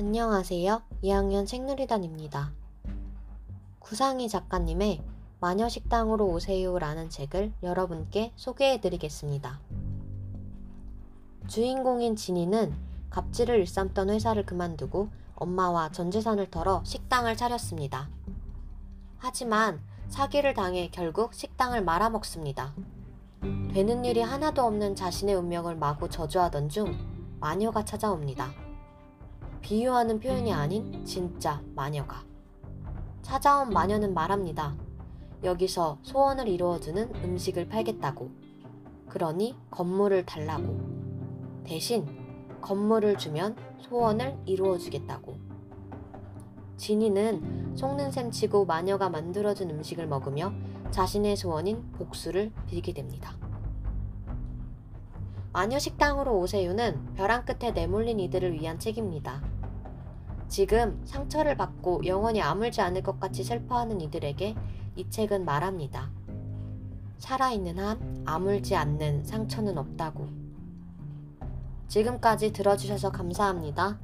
안녕하세요. 2학년 책누리단입니다. 구상희 작가님의 마녀식당으로 오세요라는 책을 여러분께 소개해 드리겠습니다. 주인공인 진이는 갑질을 일삼던 회사를 그만두고 엄마와 전 재산을 털어 식당을 차렸습니다. 하지만 사기를 당해 결국 식당을 말아먹습니다. 되는 일이 하나도 없는 자신의 운명을 마구 저주하던 중 마녀가 찾아옵니다. 비유하는 표현이 아닌 진짜 마녀가. 찾아온 마녀는 말합니다. 여기서 소원을 이루어주는 음식을 팔겠다고. 그러니 건물을 달라고. 대신 건물을 주면 소원을 이루어주겠다고. 진이는 속는 셈 치고 마녀가 만들어준 음식을 먹으며 자신의 소원인 복수를 빌게 됩니다. 마녀 식당으로 오세요는 벼랑 끝에 내몰린 이들을 위한 책입니다. 지금 상처를 받고 영원히 아물지 않을 것 같이 슬퍼하는 이들에게 이 책은 말합니다. 살아있는 한 아물지 않는 상처는 없다고. 지금까지 들어주셔서 감사합니다.